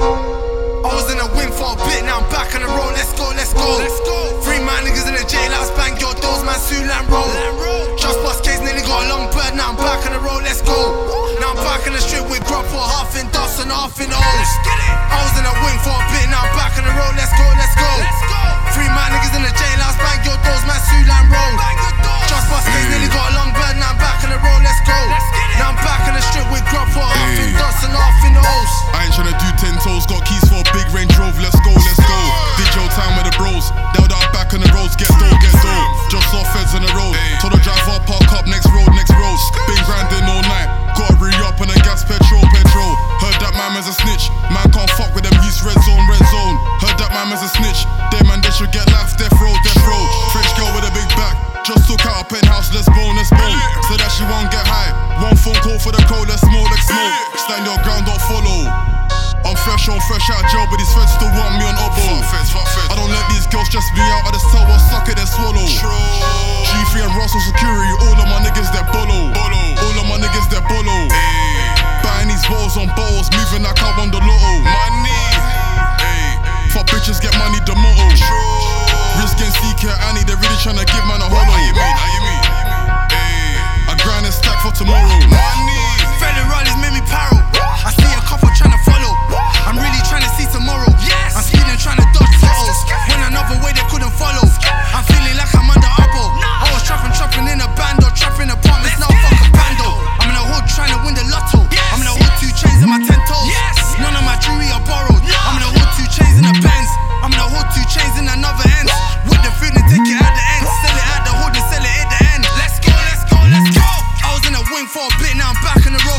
I was in a win for a bit, now I'm back on the road. Let's go, let's go. Let's go. Free my niggas in the jailhouse, bang your doors, man. Sulan roll. Just bust case, nearly got a long bird. Now I'm back on the road. Let's go. Now I'm back on the strip with grub for half in dust and half in old. I was in a win for a bit, now I'm back on the road. Let's go, let's go. Free my niggas in the jailhouse, bang your doors, man. Sulan roll. I'm fresh out jail, but these feds still want me on obo. I don't let these girls stress me out, I just tell what suck it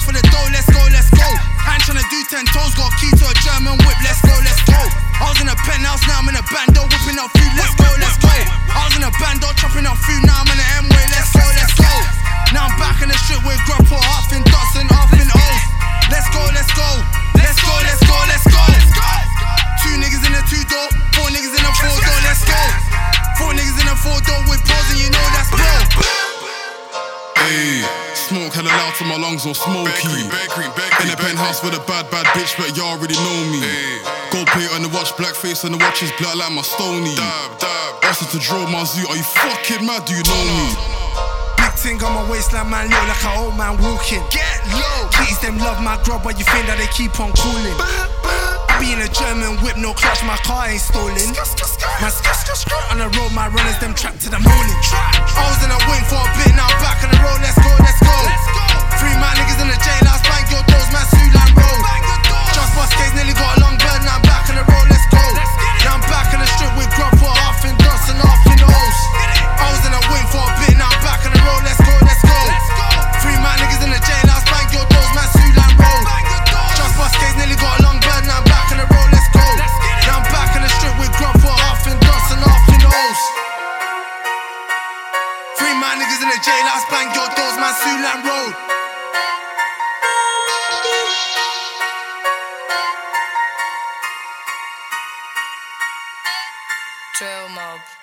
on the road for the dough. Let's hella loud to my lungs all smoky. In the penthouse with a bad, bad bitch, but y'all already know me. Gold plate on the watch, black face on the watch is black like my stony. Also to draw my zoo, are you fucking mad? Do you know me? Big thing on my waistline, man, look like an old man walking. Get low. Keys them love my grub, but you think that they keep on calling. I be in a German whip, no clutch, my car ain't stolen. My sk- sk- sk- on the road, my runners them trapped to the morning. I was in a wing for a bit, now back on the road. Let's jailhouse, bang your doors, man, Sulan Road. Trail mob.